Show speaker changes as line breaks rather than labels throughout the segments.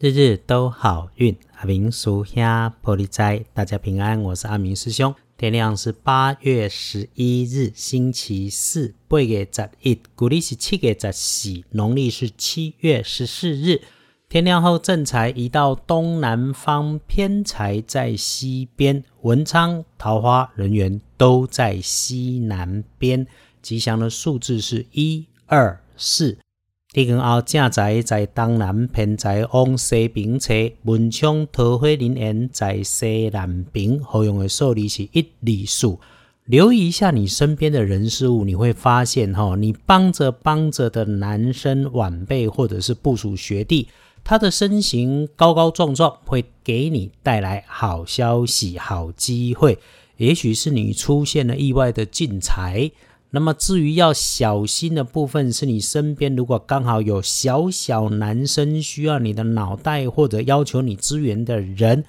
日日都好运，阿明叔兄玻璃斋，大家平安，我是阿明师兄。天亮是八月十一日，星期四，八月十一，古历是七月十四，农历是七月十四日。天亮后，正财移到东南方，偏财在西边，文昌、桃花、人缘都在西南边。吉祥的数字是一二四。地根后正在在东南偏在往西边车，文昌桃花林园在西南边，好用的数字是一、二、数。留意一下你身边的人事物，你会发现哈，你帮着帮着的男生晚辈或者是部属学弟，他的身形高高壮壮，会给你带来好消息、好机会。也许是你出现了意外的进财。那么至于要小心的部分，是你身边如果刚好有小小男生需要你的脑袋，或者要求你支援的人，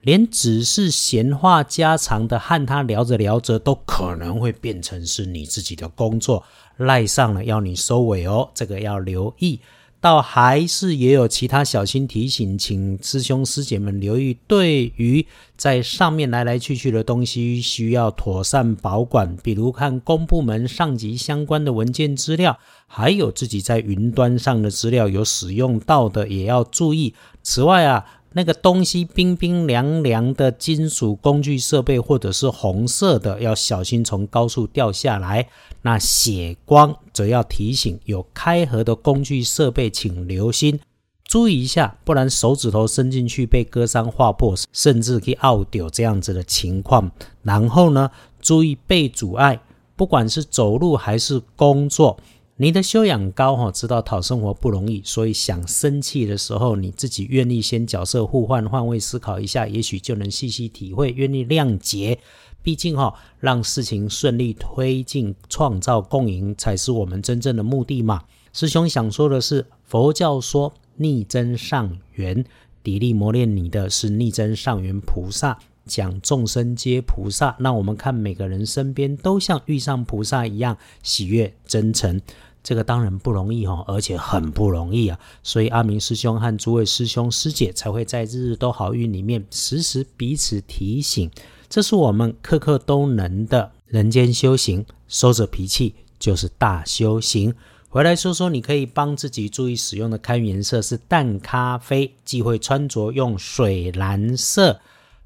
连只是闲话家常的和他聊着聊着，都可能会变成是你自己的工作赖上了，要你收尾哦，这个要留意。倒还是也有其他小心提醒，请师兄师姐们留意。对于在上面来来去去的东西，需要妥善保管，比如看公部门上级相关的文件资料，还有自己在云端上的资料有使用到的，也要注意。此外啊。那个东西冰冰凉凉的金属工具设备，或者是红色的，要小心从高处掉下来。那血光则要提醒有开合的工具设备，请留心注意一下，不然手指头伸进去被割伤划破，甚至可以拗掉这样子的情况。然后呢，注意被阻碍，不管是走路还是工作。你的修养高哈，知道讨生活不容易，所以想生气的时候，你自己愿意先角色互换，换位思考一下，也许就能细细体会，愿意谅解。毕竟哈，让事情顺利推进，创造共赢，才是我们真正的目的嘛。师兄想说的是，佛教说逆增上缘，砥砺磨练你的是逆增上缘菩萨，讲众生皆菩萨。那我们看每个人身边都像遇上菩萨一样，喜悦真诚。这个当然不容易哈，而且很不容易啊，所以阿明师兄和诸位师兄师姐才会在日日都好运里面时时彼此提醒，这是我们刻刻都能的人间修行。收着脾气就是大修行。回来说说，你可以帮自己注意使用的开运颜色是淡咖啡，忌讳穿着用水蓝色。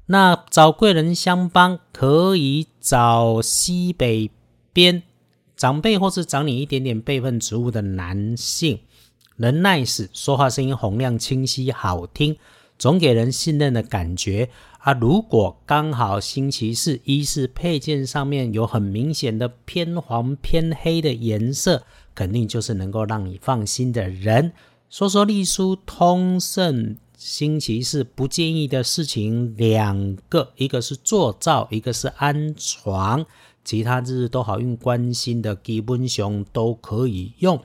那找贵人相帮，可以找西北边。长辈或是长你一点点辈分职务的男性，能耐使，说话声音洪亮清晰好听，总给人信任的感觉啊。如果刚好星期四，一是配件上面有很明显的偏黄偏黑的颜色，肯定就是能够让你放心的人。说说隶书通胜星期四不建议的事情两个，一个是做灶，一个是安床。其他日子都好运，关心的基本熊都可以用。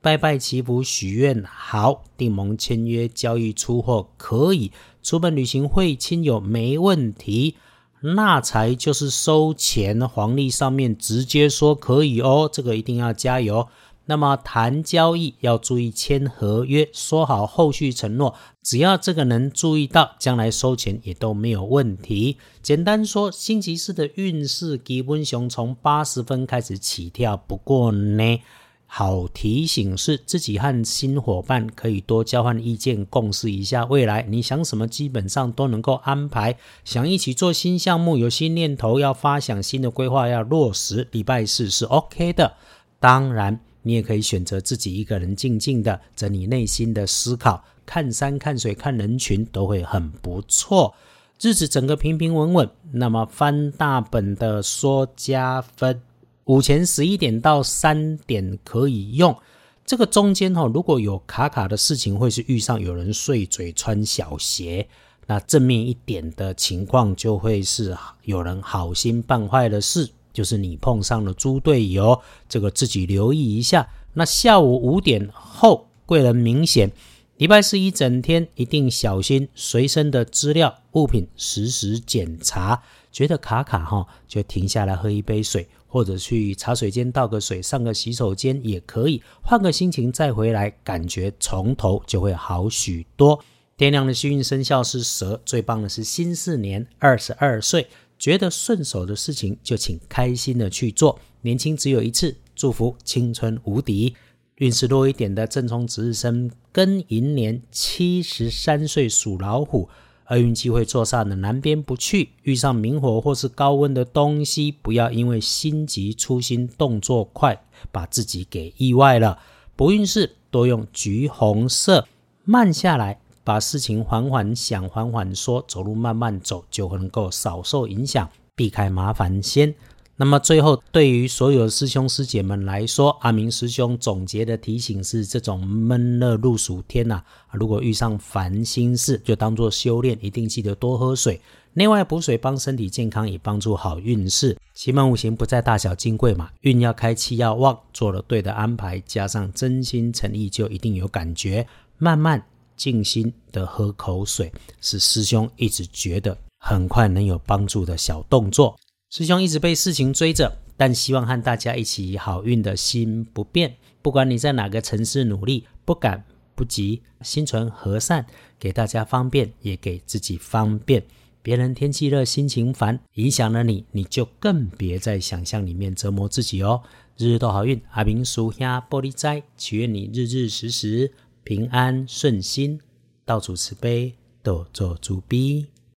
拜拜祈福许愿好，订盟签约交易出货可以，出门旅行会亲友没问题。纳财就是收钱，黄历上面直接说可以哦，这个一定要加油。那么谈交易要注意签合约，说好后续承诺，只要这个能注意到，将来收钱也都没有问题。简单说，星期四的运势吉温熊从八十分开始起跳。不过呢，好提醒是自己和新伙伴可以多交换意见，共识一下未来你想什么，基本上都能够安排。想一起做新项目，有新念头要发想新的规划要落实，礼拜四是 OK 的。当然。你也可以选择自己一个人静静的整理内心的思考，看山看水看人群都会很不错，日子整个平平稳稳。那么翻大本的说加分，午前十一点到三点可以用。这个中间哈，如果有卡卡的事情，会是遇上有人碎嘴穿小鞋。那正面一点的情况，就会是有人好心办坏了事。就是你碰上了猪队友，这个自己留意一下。那下午五点后，贵人明显。礼拜四一整天一定小心随身的资料物品，时时检查。觉得卡卡哈，就停下来喝一杯水，或者去茶水间倒个水，上个洗手间也可以，换个心情再回来，感觉从头就会好许多。天亮的幸运生肖是蛇，最棒的是辛巳年二十二岁，觉得顺手的事情就请开心的去做。年轻只有一次，祝福青春无敌。运势弱一点的正冲值日生庚寅年七十三岁属老虎，厄运机会坐煞的南边不去，遇上明火或是高温的东西，不要因为心急粗心动作快，把自己给意外了。不运势多用橘红色，慢下来。把事情缓缓想，缓缓说，走路慢慢走，就能够少受影响，避开麻烦先。那么最后，对于所有师兄师姐们来说，阿明师兄总结的提醒是：这种闷热入暑天呐，如果遇上烦心事，就当做修炼，一定记得多喝水，内外补水，帮身体健康，也帮助好运势。奇门五行不在大小金贵嘛，运要开，气要旺，做了对的安排，加上真心诚意，就一定有感觉，慢慢。静心的喝口水，是师兄一直觉得很快能有帮助的小动作。师兄一直被事情追着，但希望和大家一起好运的心不变。不管你在哪个城市努力，不赶不急，心存和善，给大家方便，也给自己方便。别人天气热，心情烦，影响了你，你就更别在想象里面折磨自己哦。日日都好运，阿明叔兄玻璃斋，祈愿你日日时时。平安顺心，到处慈悲，多做主逼。